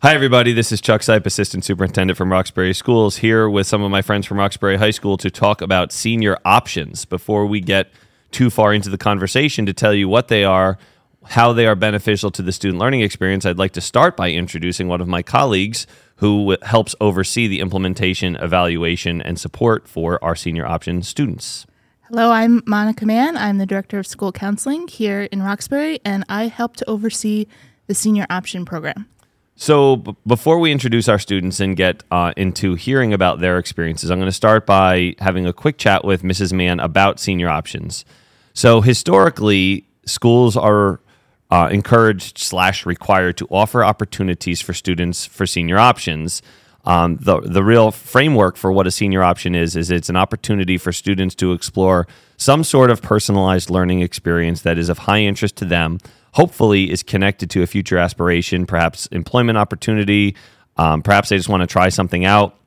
Hi, everybody. This is Chuck Seipp, Assistant Superintendent from Roxbury Schools, here with some of my friends from Roxbury High School to talk about senior options. Before we get too far into the conversation, to tell you what they are, how they are beneficial to the student learning experience, I'd like to start by introducing one of my colleagues who helps oversee the implementation, evaluation, and support for our senior option students. Hello, I'm Monica Mann. I'm the Director of School Counseling here in Roxbury, and I help to oversee the Senior Option Program. So, b- before we introduce our students and get uh, into hearing about their experiences, I'm going to start by having a quick chat with Mrs. Mann about senior options. So, historically, schools are uh, encouraged slash required to offer opportunities for students for senior options. Um, the the real framework for what a senior option is is it's an opportunity for students to explore some sort of personalized learning experience that is of high interest to them. Hopefully, is connected to a future aspiration, perhaps employment opportunity. Um, perhaps they just want to try something out,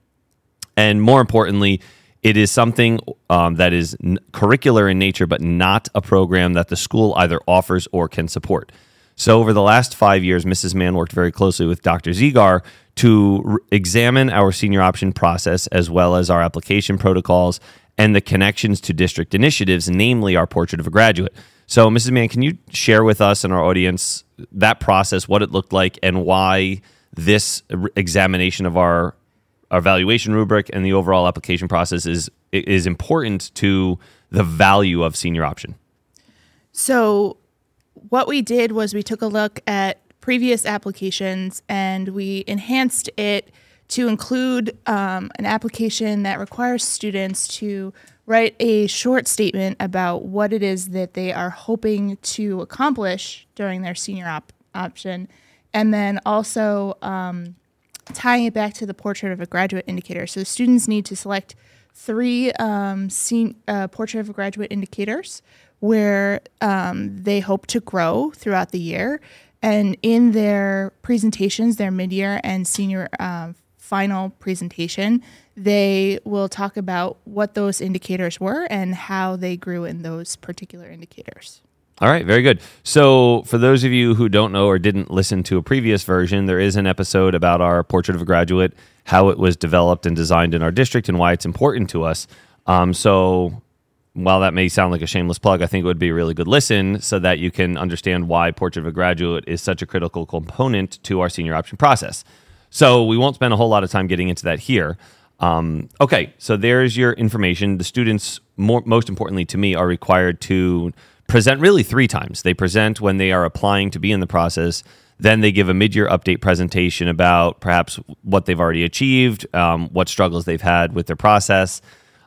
and more importantly, it is something um, that is n- curricular in nature, but not a program that the school either offers or can support. So, over the last five years, Mrs. Mann worked very closely with Dr. Zigar to r- examine our senior option process as well as our application protocols and the connections to district initiatives, namely our Portrait of a Graduate. So, Mrs. Mann, can you share with us and our audience that process, what it looked like, and why this examination of our our valuation rubric and the overall application process is is important to the value of senior option. So, what we did was we took a look at previous applications and we enhanced it to include um, an application that requires students to write a short statement about what it is that they are hoping to accomplish during their senior op- option, and then also um, tying it back to the portrait of a graduate indicator. So students need to select three um, sen- uh, portrait of a graduate indicators where um, they hope to grow throughout the year. And in their presentations, their mid year and senior um, final presentation, they will talk about what those indicators were and how they grew in those particular indicators. All right, very good. So, for those of you who don't know or didn't listen to a previous version, there is an episode about our Portrait of a Graduate, how it was developed and designed in our district, and why it's important to us. Um, so, while that may sound like a shameless plug, I think it would be a really good listen so that you can understand why Portrait of a Graduate is such a critical component to our senior option process. So, we won't spend a whole lot of time getting into that here. Um, okay, so there's your information. The students, more, most importantly to me, are required to present really three times. They present when they are applying to be in the process. Then they give a mid year update presentation about perhaps what they've already achieved, um, what struggles they've had with their process,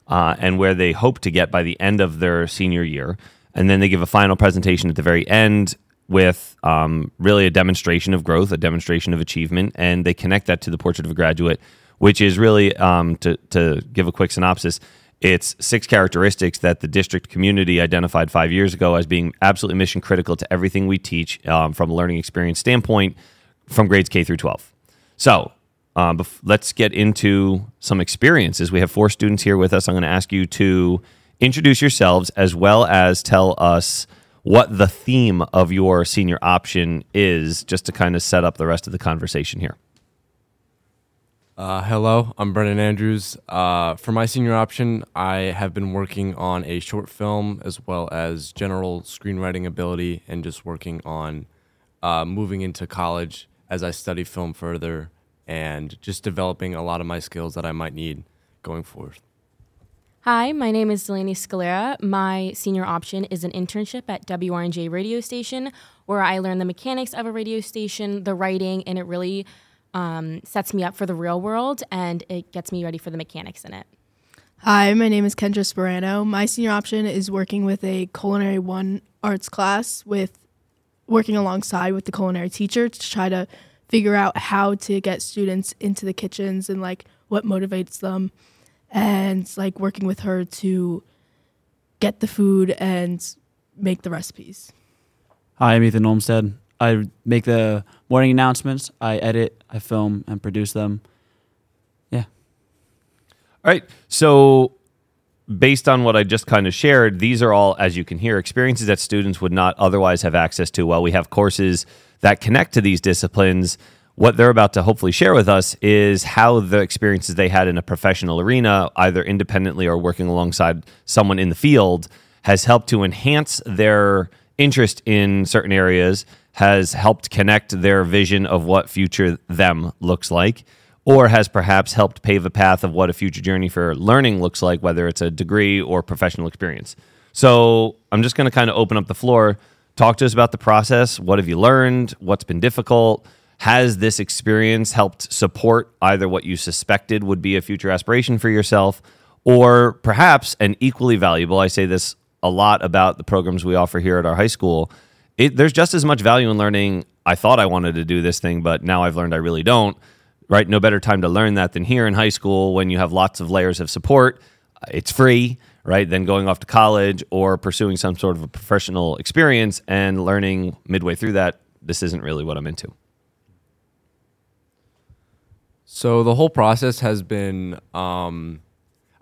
uh, and where they hope to get by the end of their senior year. And then they give a final presentation at the very end with um, really a demonstration of growth, a demonstration of achievement, and they connect that to the portrait of a graduate, which is really, um, to, to give a quick synopsis, it's six characteristics that the district community identified five years ago as being absolutely mission critical to everything we teach um, from a learning experience standpoint from grades K through 12. So um, bef- let's get into some experiences. We have four students here with us. I'm going to ask you to introduce yourselves as well as tell us what the theme of your senior option is, just to kind of set up the rest of the conversation here. Uh, hello, I'm Brennan Andrews. Uh, for my senior option, I have been working on a short film as well as general screenwriting ability and just working on uh, moving into college as I study film further and just developing a lot of my skills that I might need going forward. Hi, my name is Delaney Scalera. My senior option is an internship at WRNJ radio station where I learn the mechanics of a radio station, the writing, and it really um, sets me up for the real world and it gets me ready for the mechanics in it. Hi, my name is Kendra Sperano. My senior option is working with a culinary one arts class with working alongside with the culinary teacher to try to figure out how to get students into the kitchens and like what motivates them and like working with her to get the food and make the recipes. Hi, I'm Ethan Olmstead. I make the morning announcements. I edit, I film, and produce them. Yeah. All right. So, based on what I just kind of shared, these are all, as you can hear, experiences that students would not otherwise have access to. While we have courses that connect to these disciplines, what they're about to hopefully share with us is how the experiences they had in a professional arena, either independently or working alongside someone in the field, has helped to enhance their interest in certain areas, has helped connect their vision of what future them looks like, or has perhaps helped pave a path of what a future journey for learning looks like, whether it's a degree or professional experience. So I'm just going to kind of open up the floor. Talk to us about the process. What have you learned? What's been difficult? Has this experience helped support either what you suspected would be a future aspiration for yourself, or perhaps an equally valuable? I say this a lot about the programs we offer here at our high school. It, there's just as much value in learning. I thought I wanted to do this thing, but now I've learned I really don't. Right? No better time to learn that than here in high school when you have lots of layers of support. It's free, right? Than going off to college or pursuing some sort of a professional experience and learning midway through that this isn't really what I'm into. So the whole process has been, um,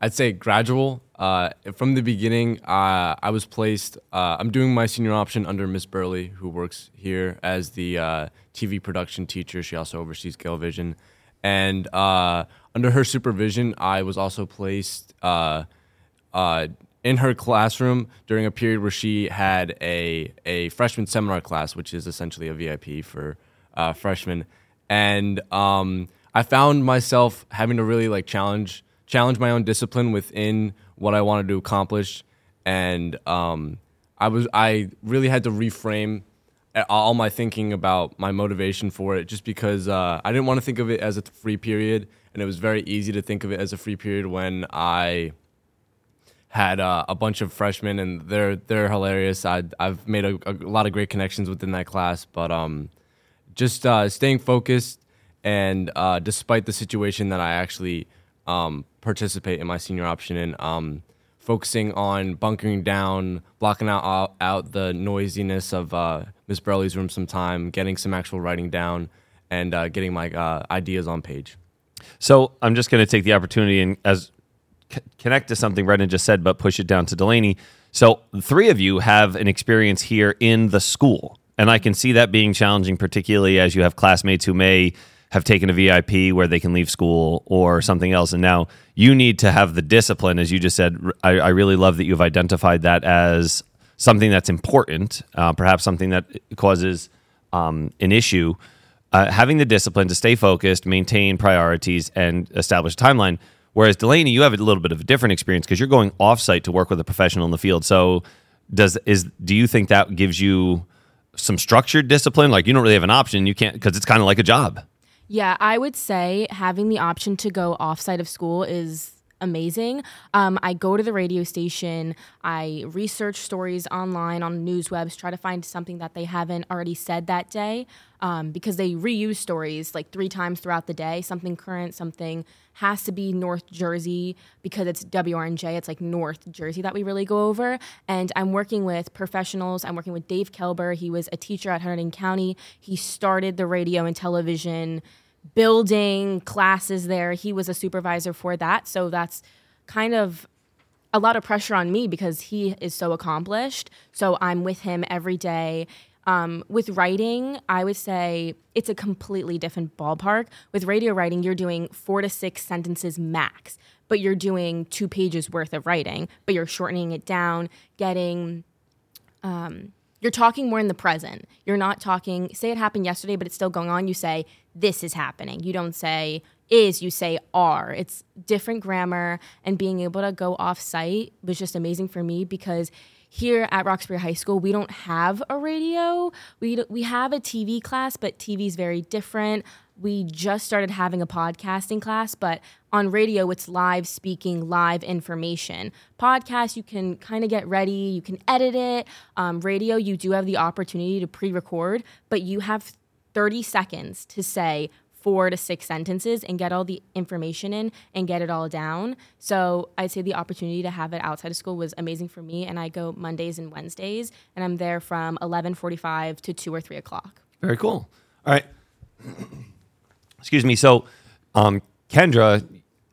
I'd say, gradual. Uh, from the beginning, uh, I was placed. Uh, I'm doing my senior option under Miss Burley, who works here as the uh, TV production teacher. She also oversees Gael Vision, and uh, under her supervision, I was also placed uh, in her classroom during a period where she had a a freshman seminar class, which is essentially a VIP for freshmen, and um, I found myself having to really like challenge challenge my own discipline within what I wanted to accomplish, and um, I was I really had to reframe all my thinking about my motivation for it, just because uh, I didn't want to think of it as a free period, and it was very easy to think of it as a free period when I had uh, a bunch of freshmen, and they're they're hilarious. I I've made a, a, lot of great connections within that class, but um, just uh, staying focused and uh, despite the situation that I actually um, participate in my senior option in, um, focusing on bunkering down, blocking out out, out the noisiness of uh, Miss Burley's room some time, getting some actual writing down, and uh, getting my uh, ideas on page. So I'm just going to take the opportunity and as c- connect to something Brennan just said, but push it down to Delaney. So three of you have an experience here in the school, and I can see that being challenging, particularly as you have classmates who may have taken a VIP where they can leave school or something else. And now you need to have the discipline, as you just said. I, I really love that you've identified that as something that's important, uh, perhaps something that causes um, an issue. Uh, having the discipline to stay focused, maintain priorities, and establish a timeline. Whereas Delaney, you have a little bit of a different experience because you're going offsite to work with a professional in the field. So, does is do you think that gives you some structured discipline? Like you don't really have an option. You can't because it's kind of like a job. Yeah, I would say having the option to go offsite of school is amazing. Um, I go to the radio station, I research stories online on news webs, try to find something that they haven't already said that day um, because they reuse stories like three times throughout the day. Something current, something has to be North Jersey because it's WRNJ. It's like North Jersey that we really go over. And I'm working with professionals. I'm working with Dave Kelber. He was a teacher at Hunterdon County. He started the radio and television building classes there. He was a supervisor for that. So that's kind of a lot of pressure on me because he is so accomplished. So I'm with him every day. Um, with writing, I would say it's a completely different ballpark. With radio writing, you're doing four to six sentences max, but you're doing two pages worth of writing, but you're shortening it down, getting. Um, you're talking more in the present. You're not talking, say it happened yesterday, but it's still going on. You say, this is happening. You don't say is, you say are. It's different grammar, and being able to go off site was just amazing for me because here at Roxbury High School, we don't have a radio. We, we have a TV class, but TV is very different. We just started having a podcasting class, but on radio, it's live speaking, live information. Podcast, you can kind of get ready, you can edit it. Um, radio, you do have the opportunity to pre record, but you have 30 seconds to say four to six sentences and get all the information in and get it all down. So I'd say the opportunity to have it outside of school was amazing for me. And I go Mondays and Wednesdays, and I'm there from 11:45 to two or three o'clock. Very cool. All right. Excuse me. So, um, Kendra,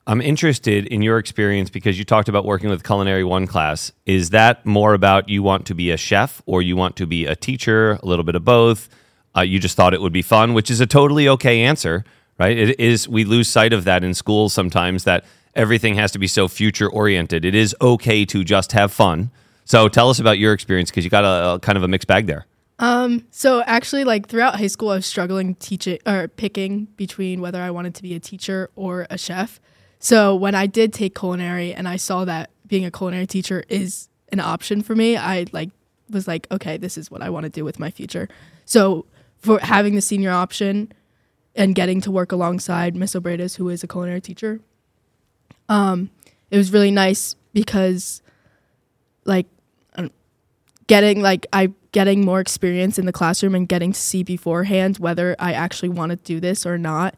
I'm interested in your experience because you talked about working with Culinary One class. Is that more about you want to be a chef or you want to be a teacher, a little bit of both? Uh, you just thought it would be fun, which is a totally okay answer, right? It is. We lose sight of that in schools sometimes that everything has to be so future oriented. It is okay to just have fun. So tell us about your experience because you got a, a kind of a mixed bag there. So actually, like throughout high school, I was struggling teaching or picking between whether I wanted to be a teacher or a chef. So when I did take culinary and I saw that being a culinary teacher is an option for me, I like was like, okay, this is what I want to do with my future. So for having the senior option and getting to work alongside Miss Obredas, who is a culinary teacher, um, it was really nice because like getting like I getting more experience in the classroom and getting to see beforehand whether I actually want to do this or not,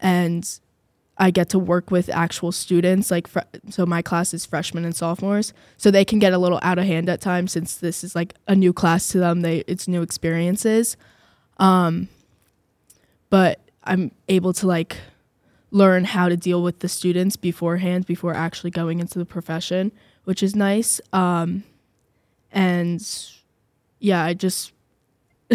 and I get to work with actual students. Like fr- so, my class is freshmen and sophomores, so they can get a little out of hand at times since this is like a new class to them. They it's new experiences, um, but I'm able to like learn how to deal with the students beforehand before actually going into the profession, which is nice. Um, and yeah, I just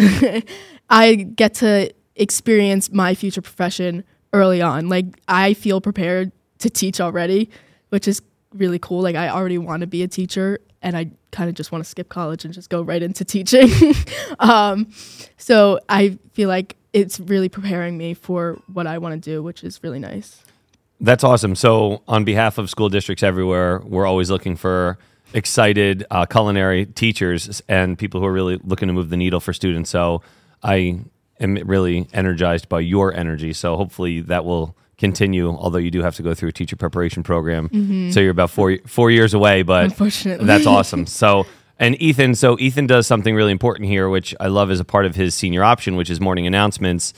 I get to experience my future profession early on. Like I feel prepared to teach already, which is really cool. Like I already want to be a teacher and I kind of just want to skip college and just go right into teaching. um, so I feel like it's really preparing me for what I want to do, which is really nice. That's awesome. So, on behalf of school districts everywhere, we're always looking for excited uh, culinary teachers and people who are really looking to move the needle for students. So, I am really energized by your energy. So, hopefully, that will continue. Although you do have to go through a teacher preparation program, so you're about four four years away. But Unfortunately. that's awesome. So. And Ethan, so Ethan does something really important here, which I love as a part of his senior option, which is morning announcements.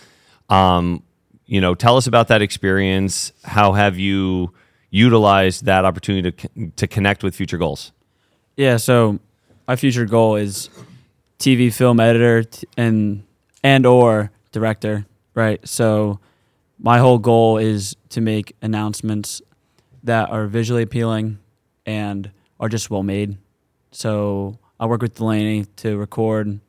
Um, you know, tell us about that experience. How have you utilized that opportunity to, to connect with future goals? Yeah, so my future goal is TV film editor and and or director, right? So my whole goal is to make announcements that are visually appealing and are just well made. So I work with Delaney to record,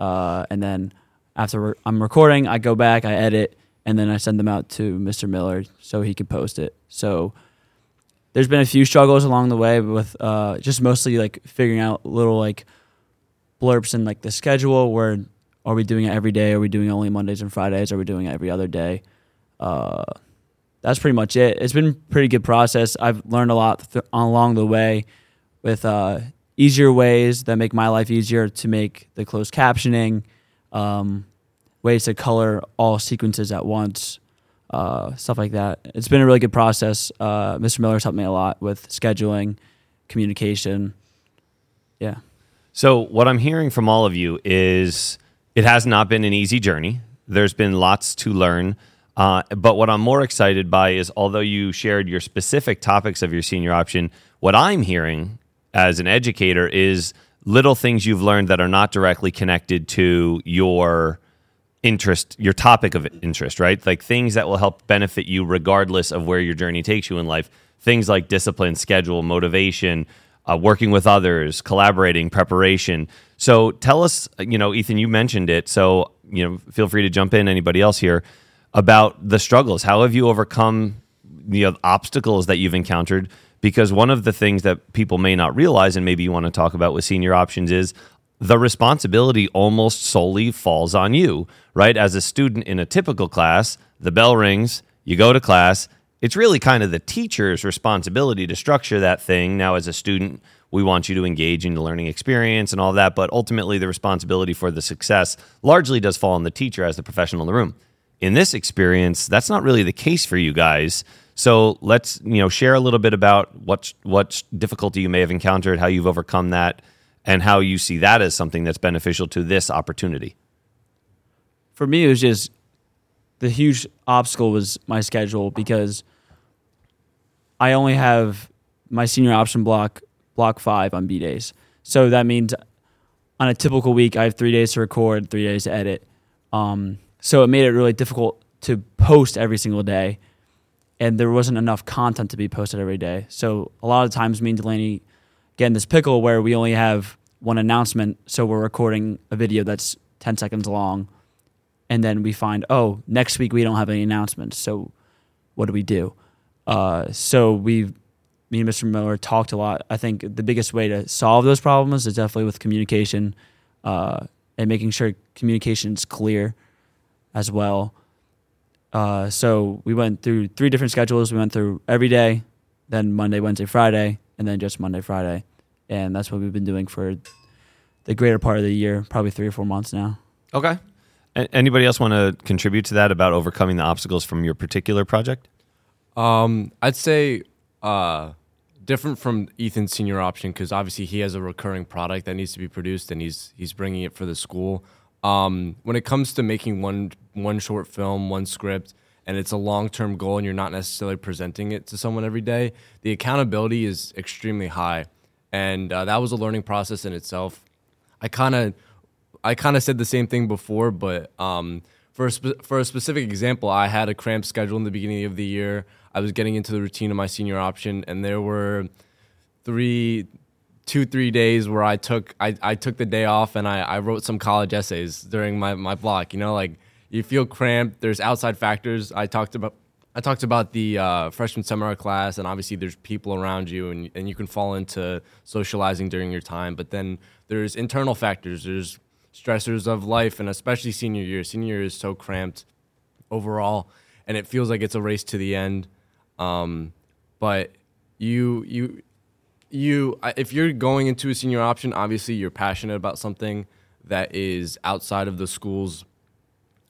uh, and then after re- I'm recording, I go back, I edit, and then I send them out to Mr. Miller so he can post it. So there's been a few struggles along the way with uh, just mostly like figuring out little like blurbs in like the schedule where are we doing it every day are we doing it only mondays and fridays are we doing it every other day uh, that's pretty much it it's been a pretty good process i've learned a lot th- along the way with uh, easier ways that make my life easier to make the closed captioning um, ways to color all sequences at once uh, stuff like that. It's been a really good process. Uh, Mr. Miller's helped me a lot with scheduling, communication. Yeah. So, what I'm hearing from all of you is it has not been an easy journey. There's been lots to learn. Uh, but what I'm more excited by is although you shared your specific topics of your senior option, what I'm hearing as an educator is little things you've learned that are not directly connected to your interest, your topic of interest, right? Like things that will help benefit you regardless of where your journey takes you in life. Things like discipline, schedule, motivation, uh, working with others, collaborating, preparation. So tell us, you know, Ethan, you mentioned it. So, you know, feel free to jump in, anybody else here, about the struggles. How have you overcome the obstacles that you've encountered? Because one of the things that people may not realize, and maybe you want to talk about with senior options, is the responsibility almost solely falls on you, right? As a student in a typical class, the bell rings, you go to class. It's really kind of the teacher's responsibility to structure that thing. Now, as a student, we want you to engage in the learning experience and all that, but ultimately, the responsibility for the success largely does fall on the teacher as the professional in the room. In this experience, that's not really the case for you guys. So let's you know share a little bit about what what difficulty you may have encountered, how you've overcome that, and how you see that as something that's beneficial to this opportunity. For me, it was just the huge obstacle was my schedule because I only have my senior option block, block five on B days. So that means on a typical week, I have three days to record, three days to edit. Um, so it made it really difficult to post every single day. And there wasn't enough content to be posted every day. So a lot of times, me and Delaney get in this pickle where we only have one announcement. So we're recording a video that's 10 seconds long and then we find oh next week we don't have any announcements so what do we do uh, so we me and mr miller talked a lot i think the biggest way to solve those problems is definitely with communication uh, and making sure communication is clear as well uh, so we went through three different schedules we went through every day then monday wednesday friday and then just monday friday and that's what we've been doing for the greater part of the year probably three or four months now Okay. A- Anybody else want to contribute to that about overcoming the obstacles from your particular project? Um, I'd say uh, different from Ethan's senior option because obviously he has a recurring product that needs to be produced and he's he's bringing it for the school. Um, when it comes to making one one short film, one script, and it's a long term goal, and you're not necessarily presenting it to someone every day, the accountability is extremely high, and uh, that was a learning process in itself. I kind of I kind of said the same thing before, but um, for a spe- for a specific example, I had a cramped schedule in the beginning of the year. I was getting into the routine of my senior option, and there were three, two, three days where I took I, I took the day off and I, I wrote some college essays during my, my block. You know, like you feel cramped. There's outside factors. I talked about I talked about the uh, freshman seminar class, and obviously there's people around you, and and you can fall into socializing during your time. But then there's internal factors. There's stressors of life, and especially senior year. Senior year is so cramped overall, and it feels like it's a race to the end. Um, but you you you if you're going into a senior option, obviously you're passionate about something that is outside of the school's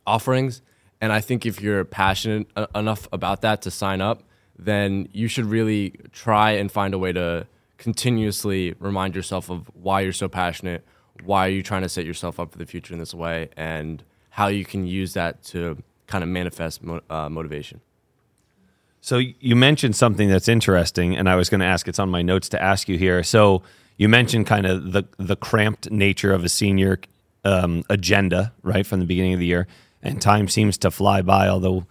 offerings. And I think if you're passionate enough about that to sign up, then you should really try and find a way to continuously remind yourself of why you're so passionate, why are you trying to set yourself up for the future in this way, and how you can use that to kind of manifest uh, motivation. So you mentioned something that's interesting, and I was going to ask. It's on my notes to ask you here. So you mentioned kind of the the cramped nature of a senior um, agenda, right from the beginning of the year, and time seems to fly by. Although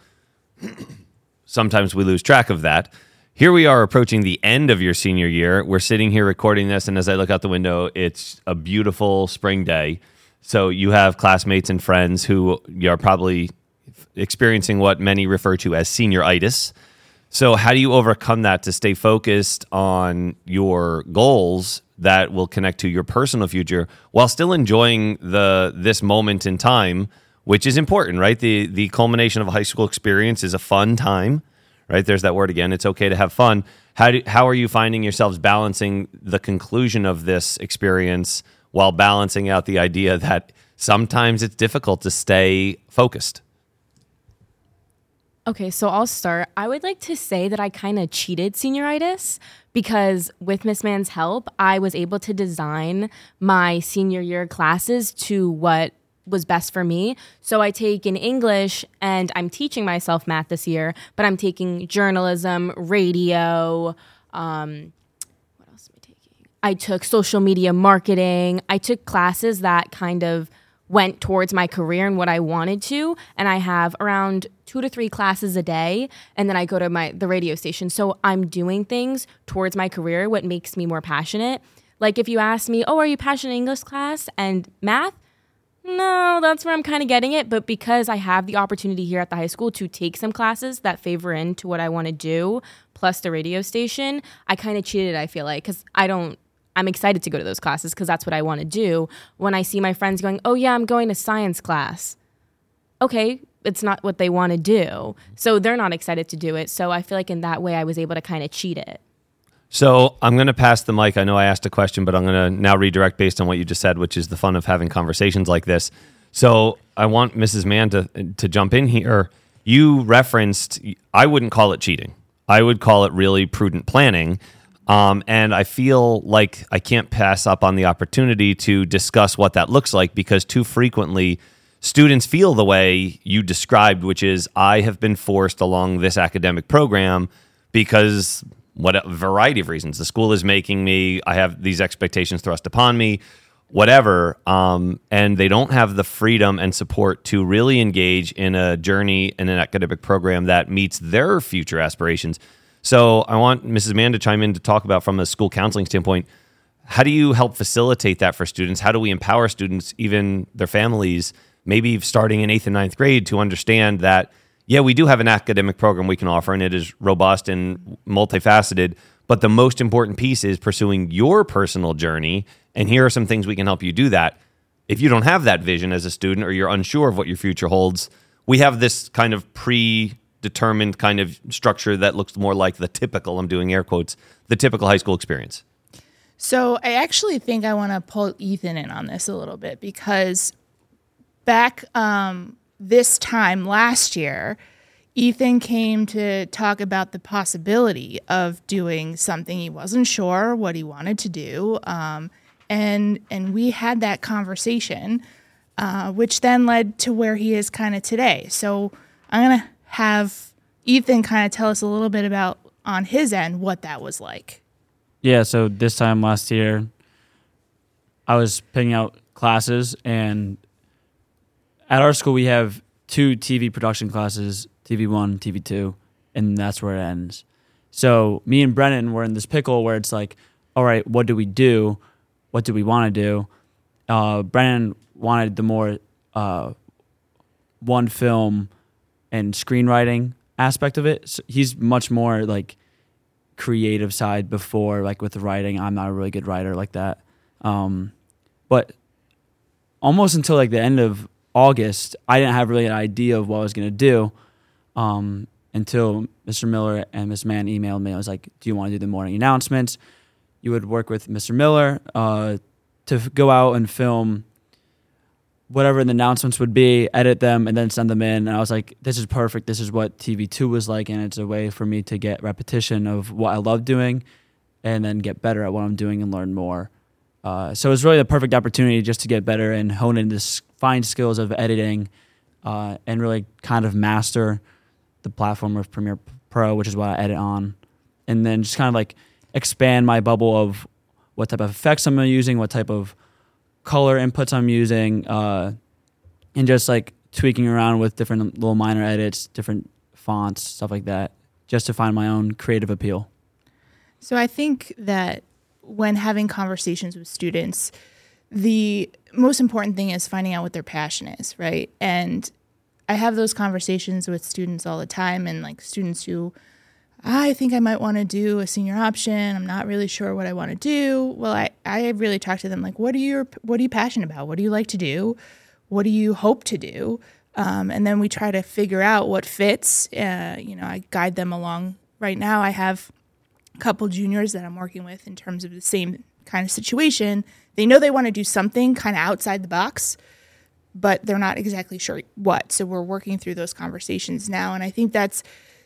sometimes we lose track of that. Here we are approaching the end of your senior year. We're sitting here recording this, and as I look out the window, it's a beautiful spring day. So you have classmates and friends who are probably experiencing what many refer to as senioritis. So, how do you overcome that to stay focused on your goals that will connect to your personal future while still enjoying the this moment in time, which is important, right? The the culmination of a high school experience is a fun time, right? There's that word again. It's okay to have fun. How do, how are you finding yourselves balancing the conclusion of this experience while balancing out the idea that sometimes it's difficult to stay focused? Okay, so I'll start. I would like to say that I kind of cheated senioritis because with Miss Mann's help, I was able to design my senior year classes to what was best for me. So I take in English and I'm teaching myself math this year, but I'm taking journalism, radio, um, what else am I taking? I took social media marketing. I took classes that kind of went towards my career and what I wanted to. And I have around two to three classes a day. And then I go to my the radio station. So I'm doing things towards my career, what makes me more passionate. Like if you ask me, oh, are you passionate in English class and math? No, that's where I'm kind of getting it. But because I have the opportunity here at the high school to take some classes that favor into what I want to do, plus the radio station, I kind of cheated, I feel like, because I don't, I'm excited to go to those classes because that's what I want to do. When I see my friends going, oh, yeah, I'm going to science class. Okay, it's not what they want to do. So they're not excited to do it. So I feel like in that way, I was able to kind of cheat it. So I'm going to pass the mic. I know I asked a question, but I'm going to now redirect based on what you just said, which is the fun of having conversations like this. So I want Mrs. Mann to, to jump in here. You referenced, I wouldn't call it cheating. I would call it really prudent planning. Um, and I feel like I can't pass up on the opportunity to discuss what that looks like because too frequently students feel the way you described, which is I have been forced along this academic program because what a variety of reasons. The school is making me, I have these expectations thrust upon me, whatever. Um, and they don't have the freedom and support to really engage in a journey in an academic program that meets their future aspirations. So I want Mrs. Mann to chime in to talk about from a school counseling standpoint. How do you help facilitate that for students? How do we empower students, even their families, maybe starting in eighth and ninth grade to understand that, yeah, we do have an academic program we can offer and it is robust and multifaceted. But the most important piece is pursuing your personal journey. And here are some things we can help you do that. If you don't have that vision as a student or you're unsure of what your future holds, we have this kind of predetermined kind of structure that looks more like the typical, I'm doing air quotes, the typical high school experience. So I actually think I want to pull Ethan in on this a little bit because back um, this time last year, Ethan came to talk about the possibility of doing something he wasn't sure what he wanted to do, um, and and we had that conversation, uh, which then led to where he is kind of today. So I'm gonna have Ethan kind of tell us a little bit about on his end what that was like. Yeah, so this time last year, I was picking out classes, and at our school we have two TV production classes, TV one, TV two, and that's where it ends. So me and Brennan were in this pickle where it's like, all right, what do we do? What do we want to do? Uh, Brennan wanted the more uh, one film and screenwriting aspect of it. So he's much more like creative side before like with the writing i'm not a really good writer like that um, but almost until like the end of august i didn't have really an idea of what i was going to do um, until mr miller and miss mann emailed me i was like do you want to do the morning announcements you would work with mr miller uh, to f- go out and film whatever the announcements would be, edit them, and then send them in. And I was like, this is perfect. This is what TV2 was like. And it's a way for me to get repetition of what I love doing and then get better at what I'm doing and learn more. Uh, so it was really the perfect opportunity just to get better and hone in this fine skills of editing uh, and really kind of master the platform of Premiere Pro, which is what I edit on. And then just kind of like expand my bubble of what type of effects I'm using, what type of color inputs I'm using, uh, and just like tweaking around with different little minor edits, different fonts, stuff like that, just to find my own creative appeal. So I think that when having conversations with students, the most important thing is finding out what their passion is, right? And I have those conversations with students all the time, and like students who I think I might want to do a senior option. I'm not really sure what I want to do. Well, I, I really talk to them like, what are you what are you passionate about? What do you like to do? What do you hope to do? Um, and then we try to figure out what fits. Uh, you know, I guide them along. Right now, I have a couple juniors that I'm working with in terms of the same kind of situation. They know they want to do something kind of outside the box, but they're not exactly sure what. So we're working through those conversations now, and I think that's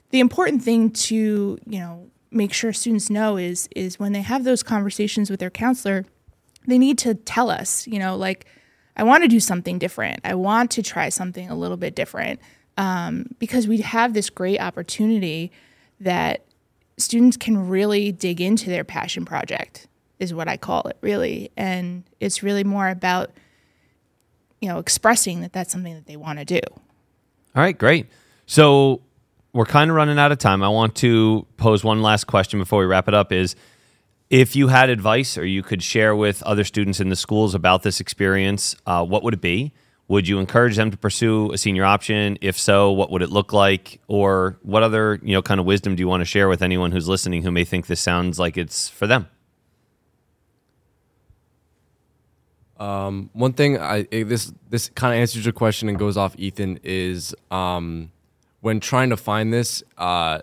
the important thing to you know make sure students know is is when they have those conversations with their counselor they need to tell us you know like i want to do something different. I want to try something a little bit different. Um, because we have this great opportunity that students can really dig into their passion project is what i call it really and it's really more about you know expressing that that's something that they want to do All right, great. So we're kind of running out of time. I want to pose one last question before we wrap it up is if you had advice or you could share with other students in the schools about this experience, uh, what would it be? Would you encourage them to pursue a senior option? If so, what would it look like? Or what other, you know, kind of wisdom do you want to share with anyone who's listening who may think this sounds like it's for them? Um, one thing I this this kind of answers your question and goes off Ethan is um, when trying to find this. Uh,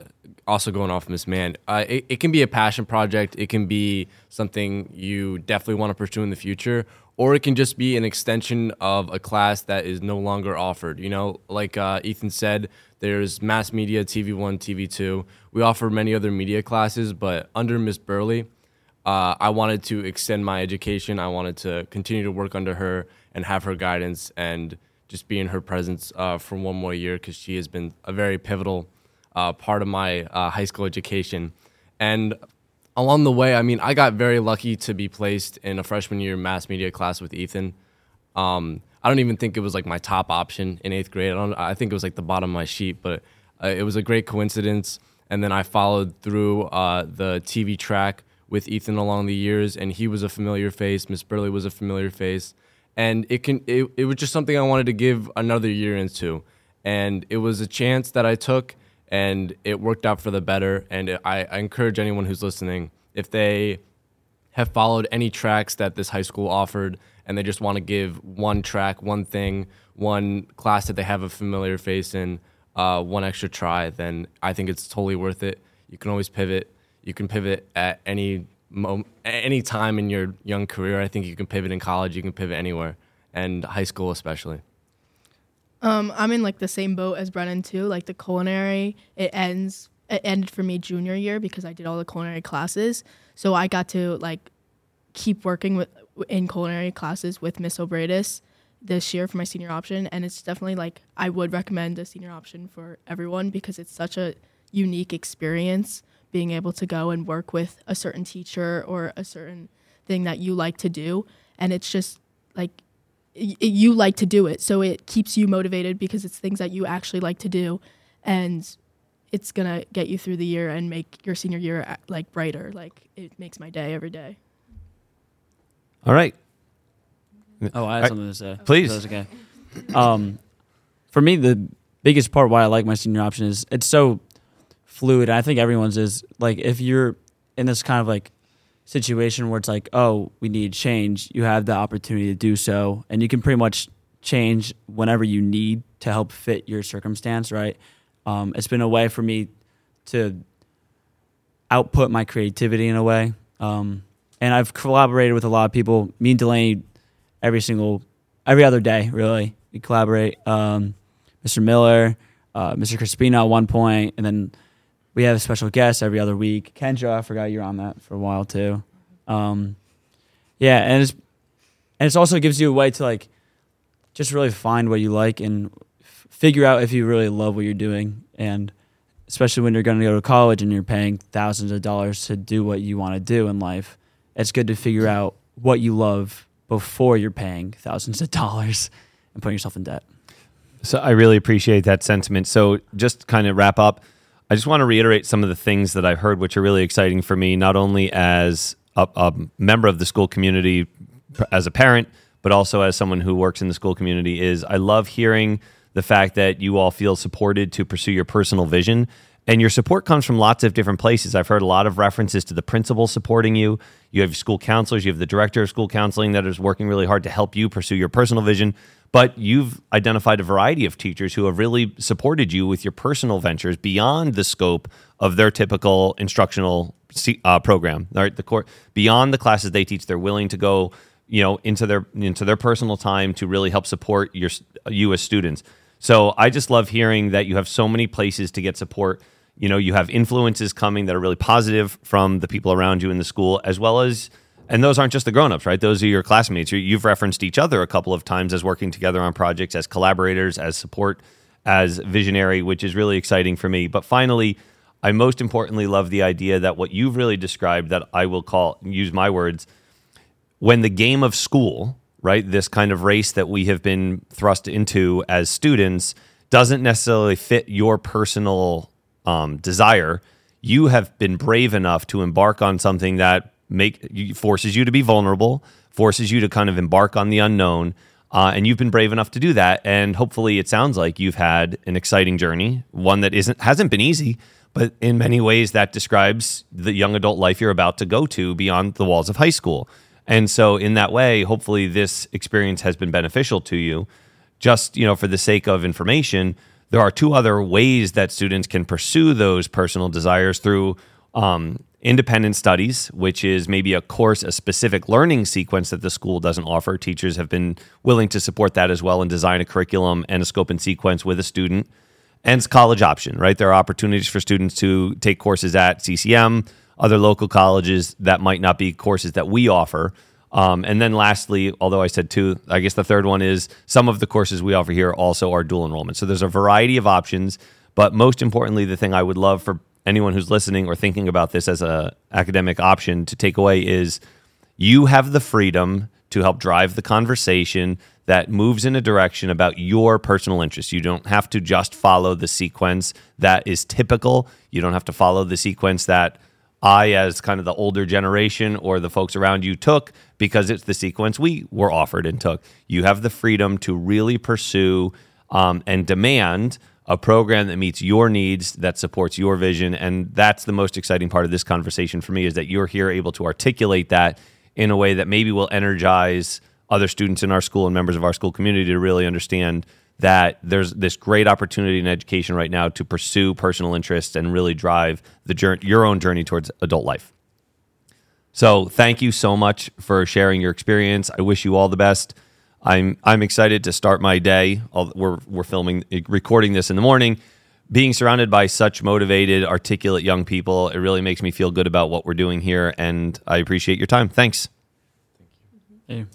also going off Miss Mann, uh, it, it can be a passion project. It can be something you definitely want to pursue in the future, or it can just be an extension of a class that is no longer offered. You know, like uh, Ethan said, there's mass media, TV one, TV two. We offer many other media classes, but under Miss Burley, uh, I wanted to extend my education. I wanted to continue to work under her and have her guidance and just be in her presence uh, for one more year because she has been a very pivotal uh, part of my uh, high school education. And along the way, I mean, I got very lucky to be placed in a freshman year mass media class with Ethan. Um, I don't even think it was like my top option in eighth grade. I, don't, I think it was like the bottom of my sheet, but uh, it was a great coincidence. And then I followed through uh, the TV track with Ethan along the years, and he was a familiar face. Miss Burley was a familiar face, and it can it, it was just something I wanted to give another year into, and it was a chance that I took, and it worked out for the better. And I, I encourage anyone who's listening if they have followed any tracks that this high school offered and they just want to give one track, one thing, one class that they have a familiar face in, uh, one extra try, then I think it's totally worth it. You can always pivot. You can pivot at any moment, any time in your young career. I think you can pivot in college. You can pivot anywhere, and high school especially. Um, I'm in like the same boat as Brennan too. Like the culinary, it ends. It ended for me junior year because I did all the culinary classes. So I got to like keep working with in culinary classes with Miss Obradis this year for my senior option, and it's definitely like I would recommend a senior option for everyone because it's such a unique experience being able to go and work with a certain teacher or a certain thing that you like to do, and it's just like y- you like to do it, so it keeps you motivated because it's things that you actually like to do, and it's gonna get you through the year and make your senior year uh, like brighter. Like it makes my day every day. All right. Oh, I I- had something to say. Please. That's okay. Um, for me, the biggest part why I like my senior option is it's so fluid. I think everyone's is like if you're in this kind of like situation where it's like, oh, we need change, you have the opportunity to do so, and you can pretty much change whenever you need to help fit your circumstance. Right? Um, it's been a way for me to output my creativity in a way. Um, and I've collaborated with a lot of people. Me and Delaney, every single, every other day, really, we collaborate. Um, Mr. Miller, uh, Mr. Crispino at one point, and then we have a special guests every other week. Kendra, I forgot you're on that for a while too. Um, yeah, and it's and it's also gives you a way to like just really find what you like and f- figure out if you really love what you're doing and especially when you're going to go to college and you're paying thousands of dollars to do what you want to do in life it's good to figure out what you love before you're paying thousands of dollars and putting yourself in debt So I really appreciate that sentiment. So just kind of wrap up, I just want to reiterate some of the things that I've heard, which are really exciting for me, not only as a, a member of the school community, as a parent, but also as someone who works in the school community. Is I love hearing the fact that you all feel supported to pursue your personal vision. And your support comes from lots of different places. I've heard a lot of references to the principal supporting you. You have school counselors, you have the director of school counseling that is working really hard to help you pursue your personal vision. But you've identified a variety of teachers who have really supported you with your personal ventures beyond the scope of their typical instructional uh, program. Right, the core beyond the classes they teach, they're willing to go, you know, into their into their personal time to really help support your you as students. So I just love hearing that you have so many places to get support. You know, you have influences coming that are really positive from the people around you in the school, as well as, and those aren't just the grown-ups, right? Those are your classmates. You- You've referenced each other a couple of times as working together on projects, as collaborators, as support, as visionary, which is really exciting for me. But finally, I most importantly love the idea that what you've really described, that I will call, use my words, when the game of school, right, this kind of race that we have been thrust into as students, doesn't necessarily fit your personal um, desire, you have been brave enough to embark on something that make forces you to be vulnerable, forces you to kind of embark on the unknown. Uh, and you've been brave enough to do that, and hopefully, it sounds like you've had an exciting journey, one that isn't hasn't been easy, but in many ways that describes the young adult life you're about to go to beyond the walls of high school. And so in that way, hopefully this experience has been beneficial to you. Just, you know, for the sake of information, there are two other ways that students can pursue those personal desires through um, independent studies, which is maybe a course, a specific learning sequence that the school doesn't offer. Teachers have been willing to support that as well and design a curriculum and a scope and sequence with a student and it's college option, right? There are opportunities for students to take courses at CCM, other local colleges that might not be courses that we offer. Um, and then lastly, although I said two, I guess the third one is some of the courses we offer here also are dual enrollment. So there's a variety of options, but most importantly, the thing I would love for anyone who's listening or thinking about this as a academic option to take away is you have the freedom to help drive the conversation that moves in a direction about your personal interests. You don't have to just follow the sequence that is typical. You don't have to follow the sequence that I, as kind of the older generation or the folks around you, took because it's the sequence we were offered and took. You have the freedom to really pursue um, and demand a program that meets your needs, that supports your vision. And that's the most exciting part of this conversation for me is that you're here able to articulate that in a way that maybe will energize other students in our school and members of our school community to really understand that there's this great opportunity in education right now to pursue personal interests and really drive the journey, your own journey towards adult life. So, thank you so much for sharing your experience. I wish you all the best. I'm I'm excited to start my day. We're we're filming, recording this in the morning. Being surrounded by such motivated, articulate young people, it really makes me feel good about what we're doing here, and I appreciate your time. Thanks. Thank you. Hey.